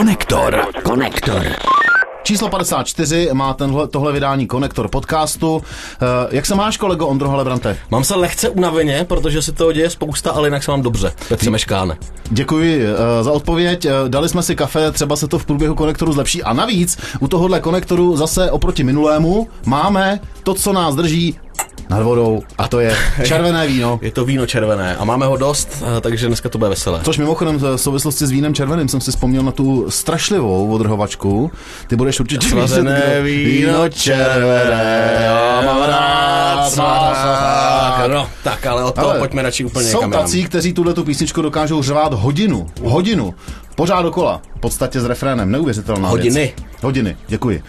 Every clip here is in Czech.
Konektor. Konektor. Číslo 54 má tenhle, tohle vydání Konektor podcastu. Uh, jak se máš, kolego Ondro Halebrante? Mám se lehce unaveně, protože si toho děje spousta, ale jinak se mám dobře. Petře Meškáne. Děkuji uh, za odpověď. Uh, dali jsme si kafe, třeba se to v průběhu konektoru zlepší. A navíc u tohohle konektoru zase oproti minulému máme to, co nás drží nad vodou a to je červené víno. Je to víno červené a máme ho dost, eh, takže dneska to bude veselé. Což mimochodem v souvislosti s vínem červeným jsem si vzpomněl na tu strašlivou odrhovačku. Ty budeš určitě Slazené víno červené, já mám rád No, tak ale od toho ale pojďme radši úplně Jsou tací, kteří tuhle tu písničku dokážou řvát hodinu. Hodinu. Pořád dokola. V podstatě s refrénem. Neuvěřitelná Hodiny. Věc. Hodiny, děkuji.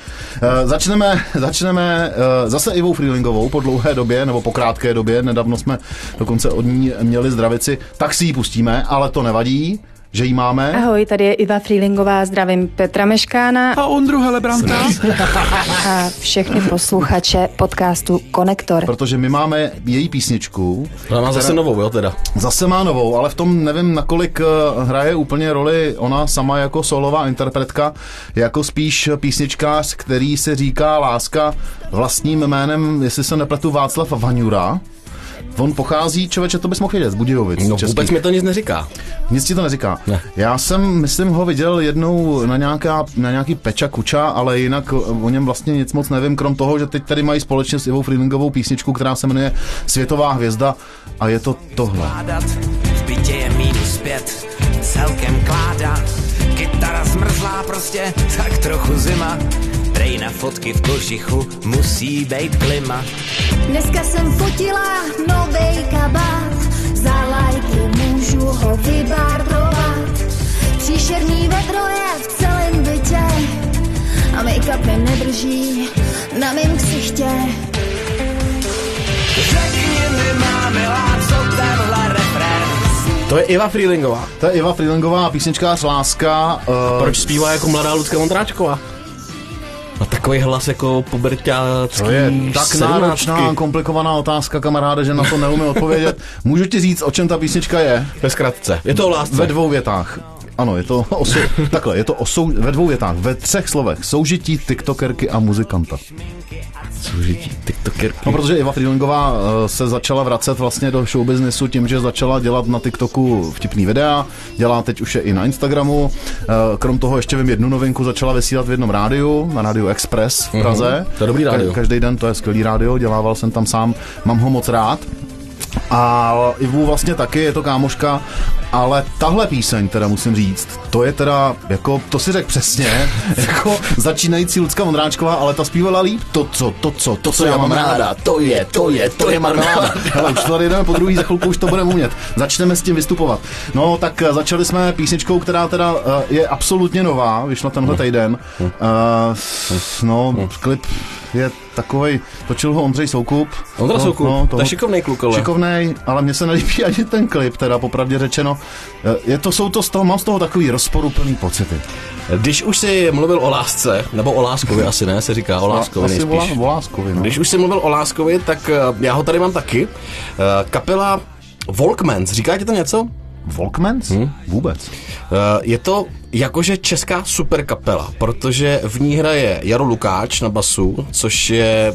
Uh, začneme, začneme uh, zase Ivou Freelingovou po dlouhé době, nebo po krátké době. Nedávno jsme dokonce od ní měli zdravici. Tak si ji pustíme, ale to nevadí že jí máme. Ahoj, tady je Iva Freelingová, zdravím Petra Meškána. A Ondru Helebranta. a všechny posluchače podcastu Konektor. Protože my máme její písničku. Ona má zase novou, jo teda? Zase má novou, ale v tom nevím, nakolik eh, hraje úplně roli ona sama jako solová interpretka, jako spíš písničkář, který se říká Láska vlastním jménem, jestli se nepletu, Václav Vaňura. On pochází, člověče, to bys mohl vědět, z Budějovic. No českých. vůbec mi to nic neříká. Nic ti to neříká. Ne. Já jsem, myslím, ho viděl jednou na, nějaká, na nějaký Peča Kuča, ale jinak o něm vlastně nic moc nevím, krom toho, že teď tady mají společně s Ivou Freelingovou písničku, která se jmenuje Světová hvězda a je to tohle. V bytě je minus pět, celkem kláda, kytara zmrzlá prostě, tak trochu zima Prej na fotky v košichu musí být klima. Dneska jsem fotila novej kabát, za lajky můžu ho vybardovat. Příšerný vedro je v celém bytě a make-up mi nedrží na mým ksichtě. Řekni mi, máme co tenhle refrén to je Iva Freelingová. To je Iva Freelingová, písničkář Láska. Uh, proč zpívá jako mladá Lucka Vondráčková? A takový hlas jako pubertácký. To je tak náročná, komplikovaná otázka, kamaráde, že na to neumím odpovědět. Můžu ti říct, o čem ta písnička je? Ve zkratce. Je to o lásce. Ve dvou větách. Ano, je to o sou, takhle, je to o sou, ve dvou větách, ve třech slovech. Soužití tiktokerky a muzikanta. Soužití tiktokerky. No, protože Eva Freelingová eh, se začala vracet vlastně do showbiznesu tím, že začala dělat na TikToku vtipný videa, dělá teď už je i na Instagramu. Eh, krom toho ještě vím jednu novinku, začala vysílat v jednom rádiu, na rádiu Express v Praze. Mm-hmm. To je dobrý rádio. Každý den, to je skvělý rádio, dělával jsem tam sám, mám ho moc rád. A Ivu vlastně taky, je to kámoška, ale tahle píseň, teda musím říct, to je teda, jako, to si řekl přesně, jako začínající Lucka Vondráčková, ale ta zpívala líp, to co, to co, to, co já mám ráda, to je, to je, to je marmeláda. Hele, už tady jdeme po druhý, za chvilku už to budeme umět. Začneme s tím vystupovat. No, tak eh, začali jsme písničkou, která teda uh, je absolutně nová, vyšla tenhle týden. Uh, no, klip je takový, točil ho Ondřej Soukup. Ondřej no, Soukup, no, to je šikovný kluk, ale. Šikovnej, ale mně se nelíbí ani ten klip, teda popravdě řečeno. Je to, jsou to z toho, mám z toho takový rozporuplný pocity. Když už jsi mluvil o lásce, nebo o Láskovi asi ne, se říká o Láskovi Asi nejspíš. o Láskovi, no. Když už jsi mluvil o Láskovi, tak eh, já ho tady mám taky. Eh, kapela Volkmans, říká ti to něco? Volkmans? Hmm? Vůbec. Uh, je to jakože česká super kapela, protože v ní hraje Jaro Lukáč na basu, což je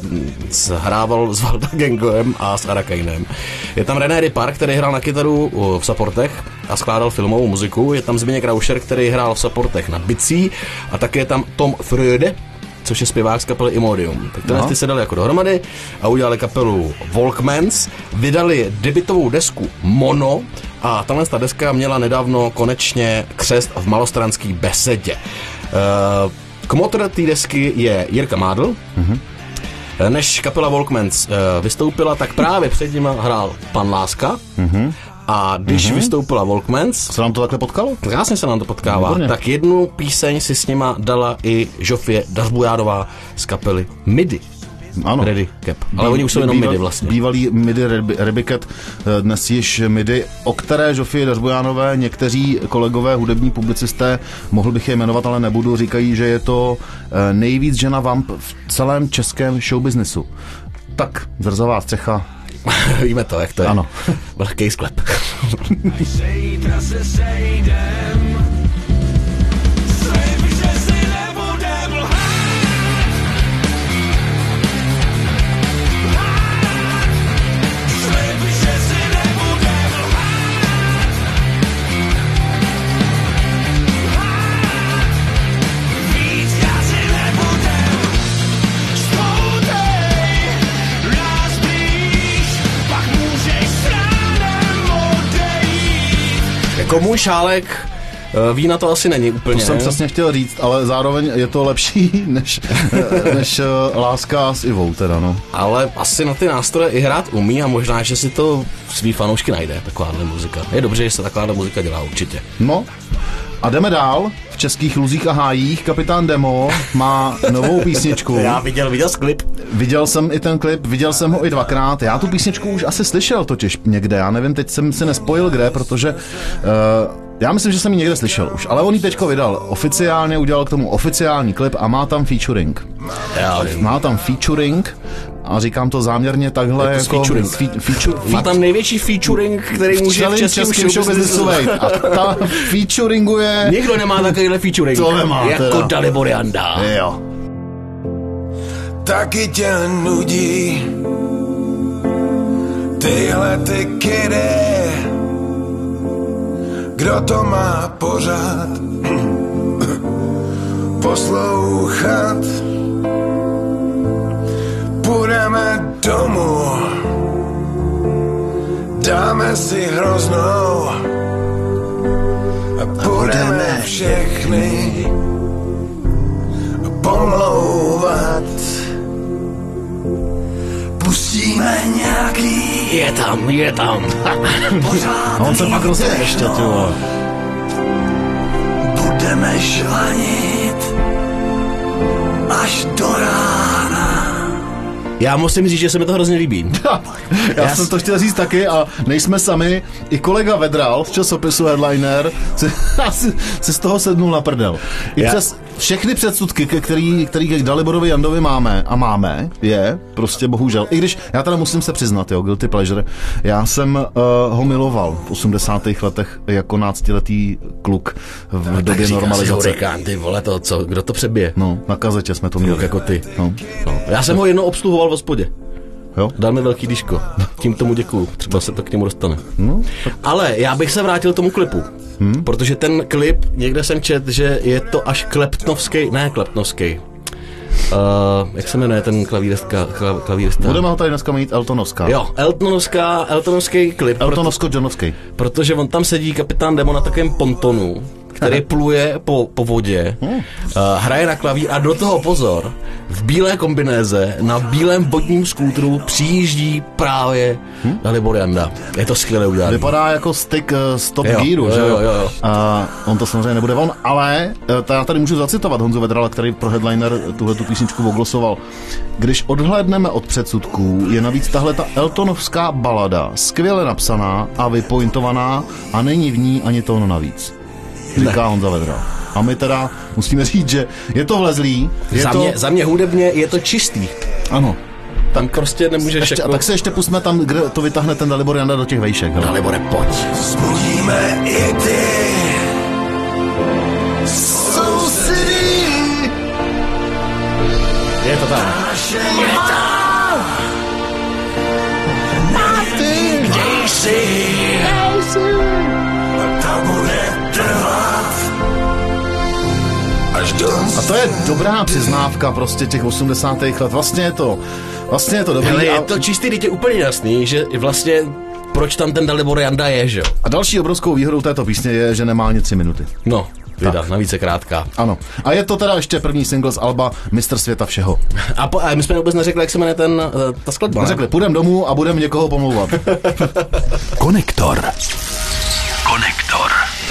hrával s Valda Gengem a s Arakajnem. Je tam René Ripar, který hrál na kytaru v supportech a skládal filmovou muziku. Je tam Zbigněk Rauscher, který hrál v supportech na bicí a také je tam Tom Fröde, což je zpěvák z kapely Imodium. Tak tyhle no. ty se dali jako dohromady a udělali kapelu Volkmans, vydali debitovou desku Mono a tahle ta deska měla nedávno konečně křest v malostranský besedě. Uh, Kmotr té desky je Jirka Mádl, mm-hmm. Než kapela Volkmans uh, vystoupila, tak právě před ním hrál pan Láska. Mm-hmm. A když mm-hmm. vystoupila Volkmans... Se nám to takhle potkalo? Krásně se nám to potkává. Výborně. Tak jednu píseň si s nima dala i Žofie Dařbujádová z kapely MIDI. Ano. Ready Cap. Ale Bí, oni už jsou jenom MIDI vlastně. Bývalý MIDI Rebicat, eh, dnes již MIDI, o které Žofie Dařbujánové, někteří kolegové hudební publicisté, mohl bych je jmenovat, ale nebudu, říkají, že je to eh, nejvíc žena vamp v celém českém showbiznesu. Tak, zrzavá střecha, Víme to, jak to je. Ano. Velký sklep. Komu šálek eh, vína to asi není úplně. To jsem přesně chtěl říct, ale zároveň je to lepší než, než uh, láska s Ivou teda, no. Ale asi na ty nástroje i hrát umí a možná, že si to svý fanoušky najde, takováhle muzika. Je dobře, že se takováhle muzika dělá určitě. No, a jdeme dál. V českých luzích a hájích kapitán Demo má novou písničku. Já viděl, viděl klip. Viděl jsem i ten klip, viděl jsem ho i dvakrát. Já tu písničku už asi slyšel totiž někde. Já nevím, teď jsem si nespojil kde, protože uh, já myslím, že jsem ji někde slyšel už, ale on ji teďko vydal oficiálně, udělal k tomu oficiální klip a má tam featuring. Má tam featuring a říkám to záměrně takhle Jako jako, featuring. Fe, feature, Má tam největší featuring, který může v českém vejít. A ta featuringuje... Nikdo nemá takovýhle featuring. To nemá Jako teda. Dalibor Janda. Jo. taky tě nudí tyhle ty kedy. Kdo to má pořád poslouchat? Půjdeme domů, dáme si hroznou a budeme všechny pomlouvat. Pustíme nějaký Je tam, je tam. A on se pak rozjede ještě, ty vole. budeme žvanit až do rána. Já musím říct, že se mi to hrozně líbí. Já, Já jsem s- to chtěl říct taky a nejsme sami. I kolega Vedral z časopisu Headliner si, si, si z toho sednul na prdel. I Já- přes všechny předsudky, který, který k Daliborovi Jandovi máme a máme, je prostě bohužel. I když já teda musím se přiznat, jo, guilty pleasure, já jsem uh, ho miloval v 80. letech jako náctiletý kluk v době normalizace. Hurikán, ty vole, to co, kdo to přebije? No, na kazetě jsme to Tak měli. jako ty. No. No. Já jsem ho jednou obsluhoval v hospodě. Jo? Dal mi velký díško. Tím tomu děkuju. Třeba se to k němu dostane. No, Ale já bych se vrátil tomu klipu. Hmm? Protože ten klip, někde jsem čet, že je to až kleptnovský, ne kleptnovský. Uh, jak se jmenuje ten klavíristka? Kla, klavíristka? Budeme ho tady dneska mít Eltonovská. Jo, Eltonovská, Eltonovský klip, proto, Eltonovsko-Johnovský. protože on tam sedí kapitán Demo na takovém pontonu, který pluje po, po vodě, uh, hraje na klavír a do toho pozor, v bílé kombinéze na bílém vodním skútru přijíždí právě hm? Dalibor Janda. Je to skvěle udělané. Vypadá jako stick eh, z Top Jo, Gearu, jo, že jo, jo, jo. A on to samozřejmě nebude on, ale eh, t- já tady můžu zacitovat Honzu Vedrala, který pro Headliner tuhle tu písničku oglosoval. Když odhlédneme od předsudků, je navíc tahle ta Eltonovská balada skvěle napsaná a vypointovaná a není v ní ani tón navíc. Říká ne. Honza Vedral. A my teda musíme říct, že je to vlezlý, je za, to... mě, za mě hudebně je to čistý. Ano. Tam prostě nemůžeš Ještě, jako... tak se ještě pusme tam, kde to vytáhne ten Dalibor Janda do těch vejšek. hele. Dalibore, pojď. Zbudíme i ty. A to je dobrá přiznávka prostě těch 80. let. Vlastně je to, vlastně je to dobrý. Ale je a, to čistý, teď je úplně jasný, že vlastně proč tam ten Dalibor Janda je, že jo? a další obrovskou výhodou této písně je, že nemá ani tři minuty. No, vida, navíc je krátká. Ano. A je to teda ještě první single z Alba Mistr světa všeho. A, po, a my jsme vůbec neřekli, jak se jmenuje ten, eh, ta skladba. ne? Řekli, půjdeme domů a budeme někoho pomlouvat. Konektor.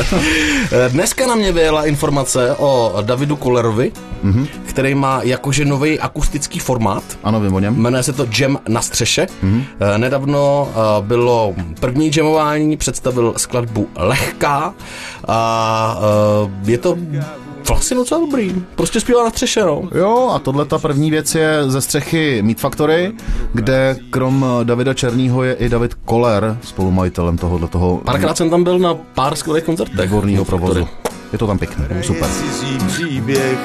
Dneska na mě vyjela informace o Davidu Kolerovi, mm-hmm. který má jakože nový akustický formát. Ano, vím o něm. Jmenuje se to Jam na střeše. Mm-hmm. Nedávno eh, bylo první jamování, představil skladbu Lehká a eh, je to vlastně docela dobrý. Prostě zpívá na střeše, no. Jo, a tohle ta první věc je ze střechy Meat Factory, kde krom Davida Černýho je i David Koller spolumajitelem tohohle toho Párkrát jsem tam byl na pár skvělých koncertech. výborného provozu. Je to tam pěkné, super. Je příběh,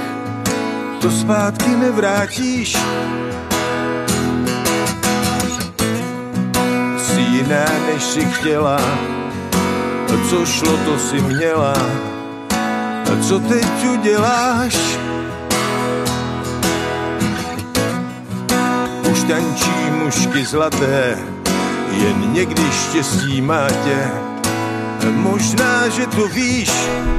to zpátky nevrátíš. Jsi jiná, než si chtěla, co šlo, to si měla. A co teď uděláš? Už tančí mušky zlaté, jen někdy štěstí má tě. Možná, že to víš,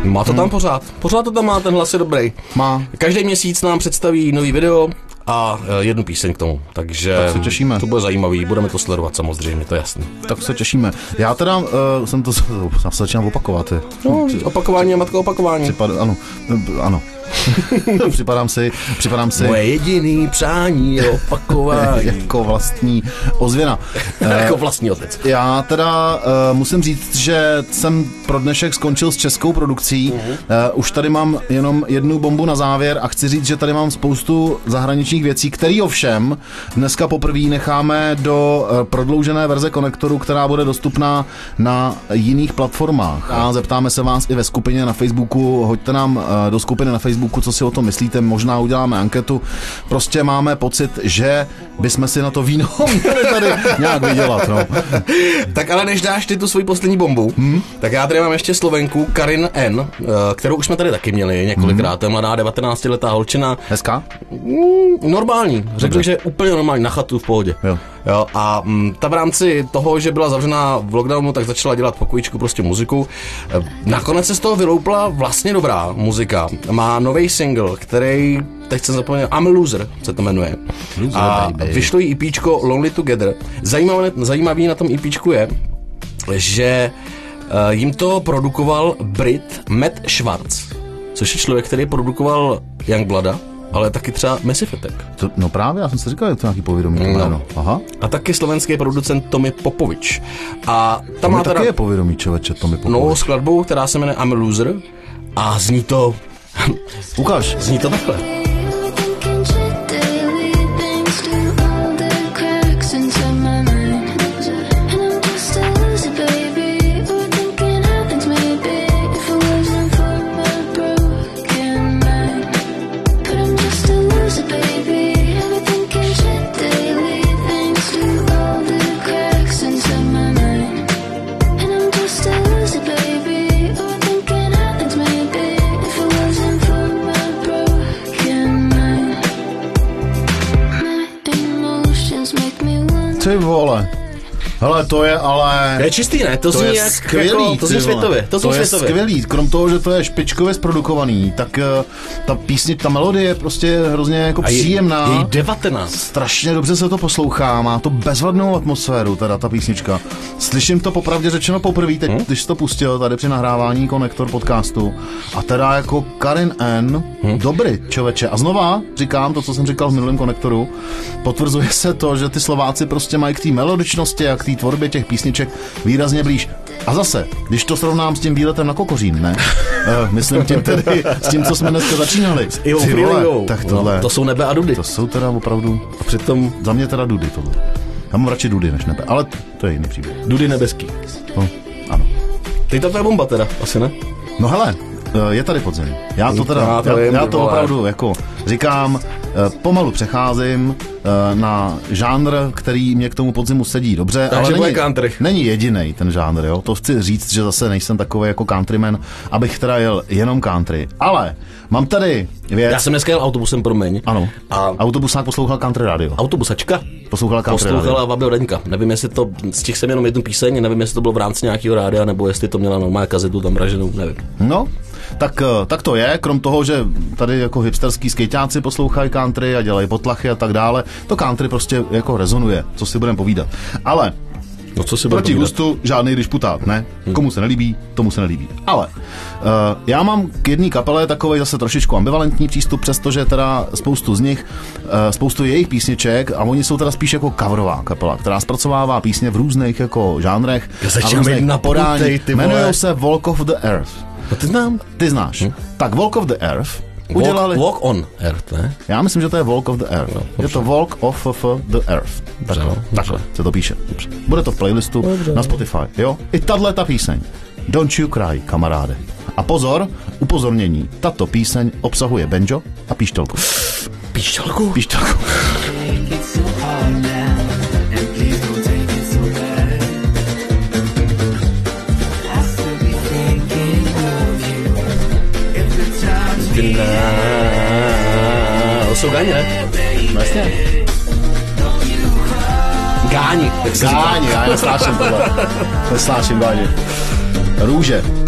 Má to tam pořád. Pořád to tam má, ten hlas je dobrý. Má. Každý měsíc nám představí nový video a eh, jednu píseň k tomu. Takže Tak se těšíme. to bude zajímavý, budeme to sledovat samozřejmě, to je jasný. Tak se těšíme. Já teda uh, jsem to já se začínám opakovat. Je. No, opakování je matka opakování. Připad, ano, eh, ano. připadám si, připadám si Moje jediný přání je opakování. jako vlastní ozvěna. jako vlastní otec. Já teda uh, musím říct, že jsem pro dnešek skončil s českou produkcí. Uh, už tady mám jenom jednu bombu na závěr a chci říct, že tady mám spoustu zahraničních věcí, které ovšem dneska poprvé necháme do uh, prodloužené verze konektoru, která bude dostupná na jiných platformách. A zeptáme se vás i ve skupině na Facebooku, hoďte nám uh, do skupiny na Facebooku, co si o tom myslíte, možná uděláme anketu. Prostě máme pocit, že bychom si na to víno měli tady nějak vydělat. No. Tak ale než dáš ty tu svoji poslední bombu, hmm? tak já tady mám ještě Slovenku Karin N, eh, kterou už jsme tady taky měli několikrát. Hmm. To je mladá 19-letá holčina. Hezká? Mm, normální. Řekl že úplně normální, na chatu v pohodě. Jo. Jo, a mm, ta v rámci toho, že byla zavřená v lockdownu, tak začala dělat pokojíčku prostě muziku. E, Nakonec se z toho vyloupla vlastně dobrá muzika. Má nový single, který teď jsem zapomněl, I'm a Loser se to jmenuje. Loser, a baby. vyšlo jí EPčko Lonely Together. Zajímavé, zajímavý na tom EPčku je, že uh, jim to produkoval Brit Matt Schwartz, což je člověk, který produkoval Youngblooda, ale taky třeba. To, no právě, já jsem si říkal, že to nějaký povědomí. No. No. no. Aha. A taky slovenský producent Tomi Popovič. A tam To má teda taky je povědomí, člověče, to mi novou popovíš. skladbu, která se jmenuje I'm a Loser a zní to, Ukáž. zní to takhle. Ty vole. Hele, to je ale... To je čistý, ne? To, To zní je jak, skvělý, jako, to zní světově. To, to je světově. skvělý. Krom toho, že to je špičkově zprodukovaný, tak eh, ta písně, ta melodie je prostě hrozně jako A je, příjemná. je jí 19. Strašně dobře se to poslouchá, má to bezvadnou atmosféru, teda ta písnička. Slyším to popravdě řečeno poprvé, teď, hmm? když to pustil tady při nahrávání Konektor podcastu. A teda jako Karin N, hmm? dobrý člověče. A znova říkám to, co jsem říkal v minulém Konektoru, potvrzuje se to, že ty Slováci prostě mají k té melodičnosti a k té tvorbě těch písniček výrazně blíž. A zase, když to srovnám s tím výletem na Kokořín, ne? uh, myslím tím tedy s tím, co jsme dneska začínali. Ivo Ty vole, Freelingou. tak tohle, No, to jsou nebe a dudy. to jsou teda opravdu A přitom za mě teda Dudy tohle. Já mám radši Dudy než nebe, ale to je jiný příběh. dudy nebeský. No, ano. Teď to je bomba teda, asi ne? No hele, eh, je tady podzim. Já to teda, Já to já, to opravdu jako říkám, pomalu přecházím eh, na žánr, který mě k tomu podzimu sedí dobře, Takže ale není, country. není jediný ten žánr, jo. To chci říct, že zase nejsem takový jako countryman, abych teda jel jenom country. Ale mám tady věc. Já jsem dneska jel autobusem, promiň. Ano. A Autobusák poslouchal country radio. autobusačka Poslouchala country radio. poslouchala Daňka. Nevím, jestli to, z těch jsem jenom jednu píseň, nevím, jestli to bylo v rámci nějakého rádia, nebo jestli to měla normální kazetu tam raženou, nevím. No, tak, eh, tak to je, krom toho, že tady jako hipsterský skejťáci poslouchají country a dělají potlachy a tak dále, to country prostě jako rezonuje, co si budeme povídat. Ale No co si proti gustu žádný disputát, ne? Komu se nelíbí, tomu se nelíbí. Ale uh, já mám k jedné kapele takový zase trošičku ambivalentní přístup, přestože teda spoustu z nich, uh, spoustu jejich písniček, a oni jsou teda spíš jako coverová kapela, která zpracovává písně v různých jako žánrech Já a různých napnutej, podání. Jmenují se Walk of the Earth. No ty znám. Ty znáš. Tak Walk of the Earth udělali... Walk, walk on Earth, ne? Já myslím, že to je Walk of the Earth. je to Walk of, of the Earth. Dobře, no, Takhle dobře. se to píše. Bude to v playlistu Dobře. na Spotify. Jo? I tahle ta píseň. Don't you cry, kamaráde. A pozor, upozornění. Tato píseň obsahuje banjo a píšťalku. Píšťalku? Píšťalku. posao ganja, ne? Masnja? Ganji. Ganji, ajmo, strašim to. To je strašim dalje. Ruže.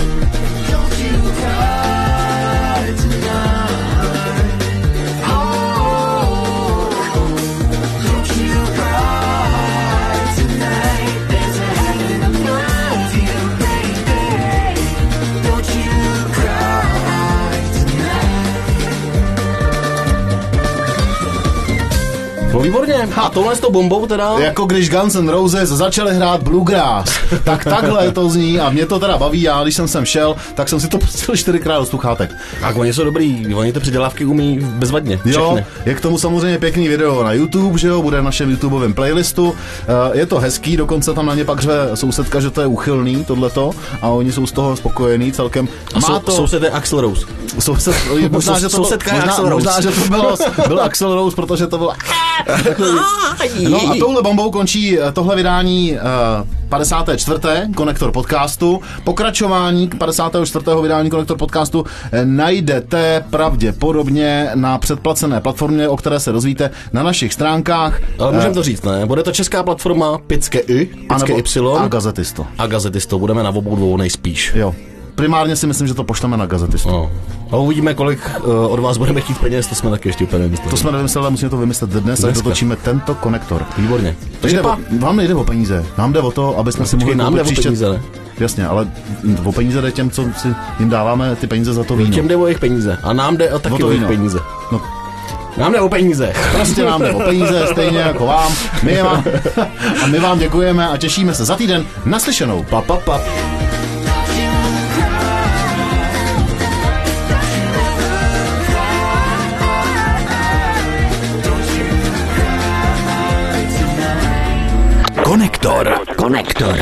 No výborně. A tohle s tou bombou teda... Jako když Guns N' Roses začali hrát bluegrass, tak takhle to zní a mě to teda baví. Já, když jsem sem šel, tak jsem si to pustil čtyřikrát do sluchátek. Tak oni jsou dobrý, oni ty předělávky umí bezvadně. Jo, Všechny. je k tomu samozřejmě pěkný video na YouTube, že jo, bude v našem YouTubeovém playlistu. Eh, Je to hezký, dokonce tam na ně pak řve sousedka, že to je uchylný, tohleto, a oni jsou z toho spokojení celkem. A sou, soused je Axel Rose. Soused, možná, že to, Sousedka možná, Axl Rose. možná, že to bylo, byl Axel Rose, protože to bylo... No a touhle bombou končí eh, tohle vydání uh, 54. konektor podcastu. Pokračování 54. vydání konektor podcastu eh, najdete pravděpodobně na předplacené platformě, o které se dozvíte na našich stránkách. Ale můžeme to říct, ne? Bude to česká platforma Pické I, Pické anebo- Y a Gazetisto. a Gazetisto. Budeme na obou dvou nejspíš. Jo. Primárně si myslím, že to pošleme na Gazetisto. No. A uvidíme, kolik uh, od vás budeme chtít peněz, to jsme taky ještě úplně nevymysleli. To jsme nevymysleli, ale musíme to vymyslet dnes, až Dneska. dotočíme tento konektor. Výborně. Takže Takže pa, vám nejde o peníze, nám jde o to, aby jsme si mohli nám jde o příště... peníze, ne? Jasně, ale o peníze jde těm, co si jim dáváme ty peníze za to víno. těm jde o jejich peníze. A nám jde o taky O to o, jejich peníze. No, Nám jde o peníze. prostě nám jde o peníze, stejně jako vám. My vám a my vám děkujeme a těšíme se za týden naslyšenou. Pa, pa, pa. Konektor. Konektor.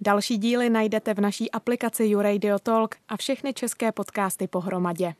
Další díly najdete v naší aplikaci YouRadio Talk a všechny české podcasty pohromadě.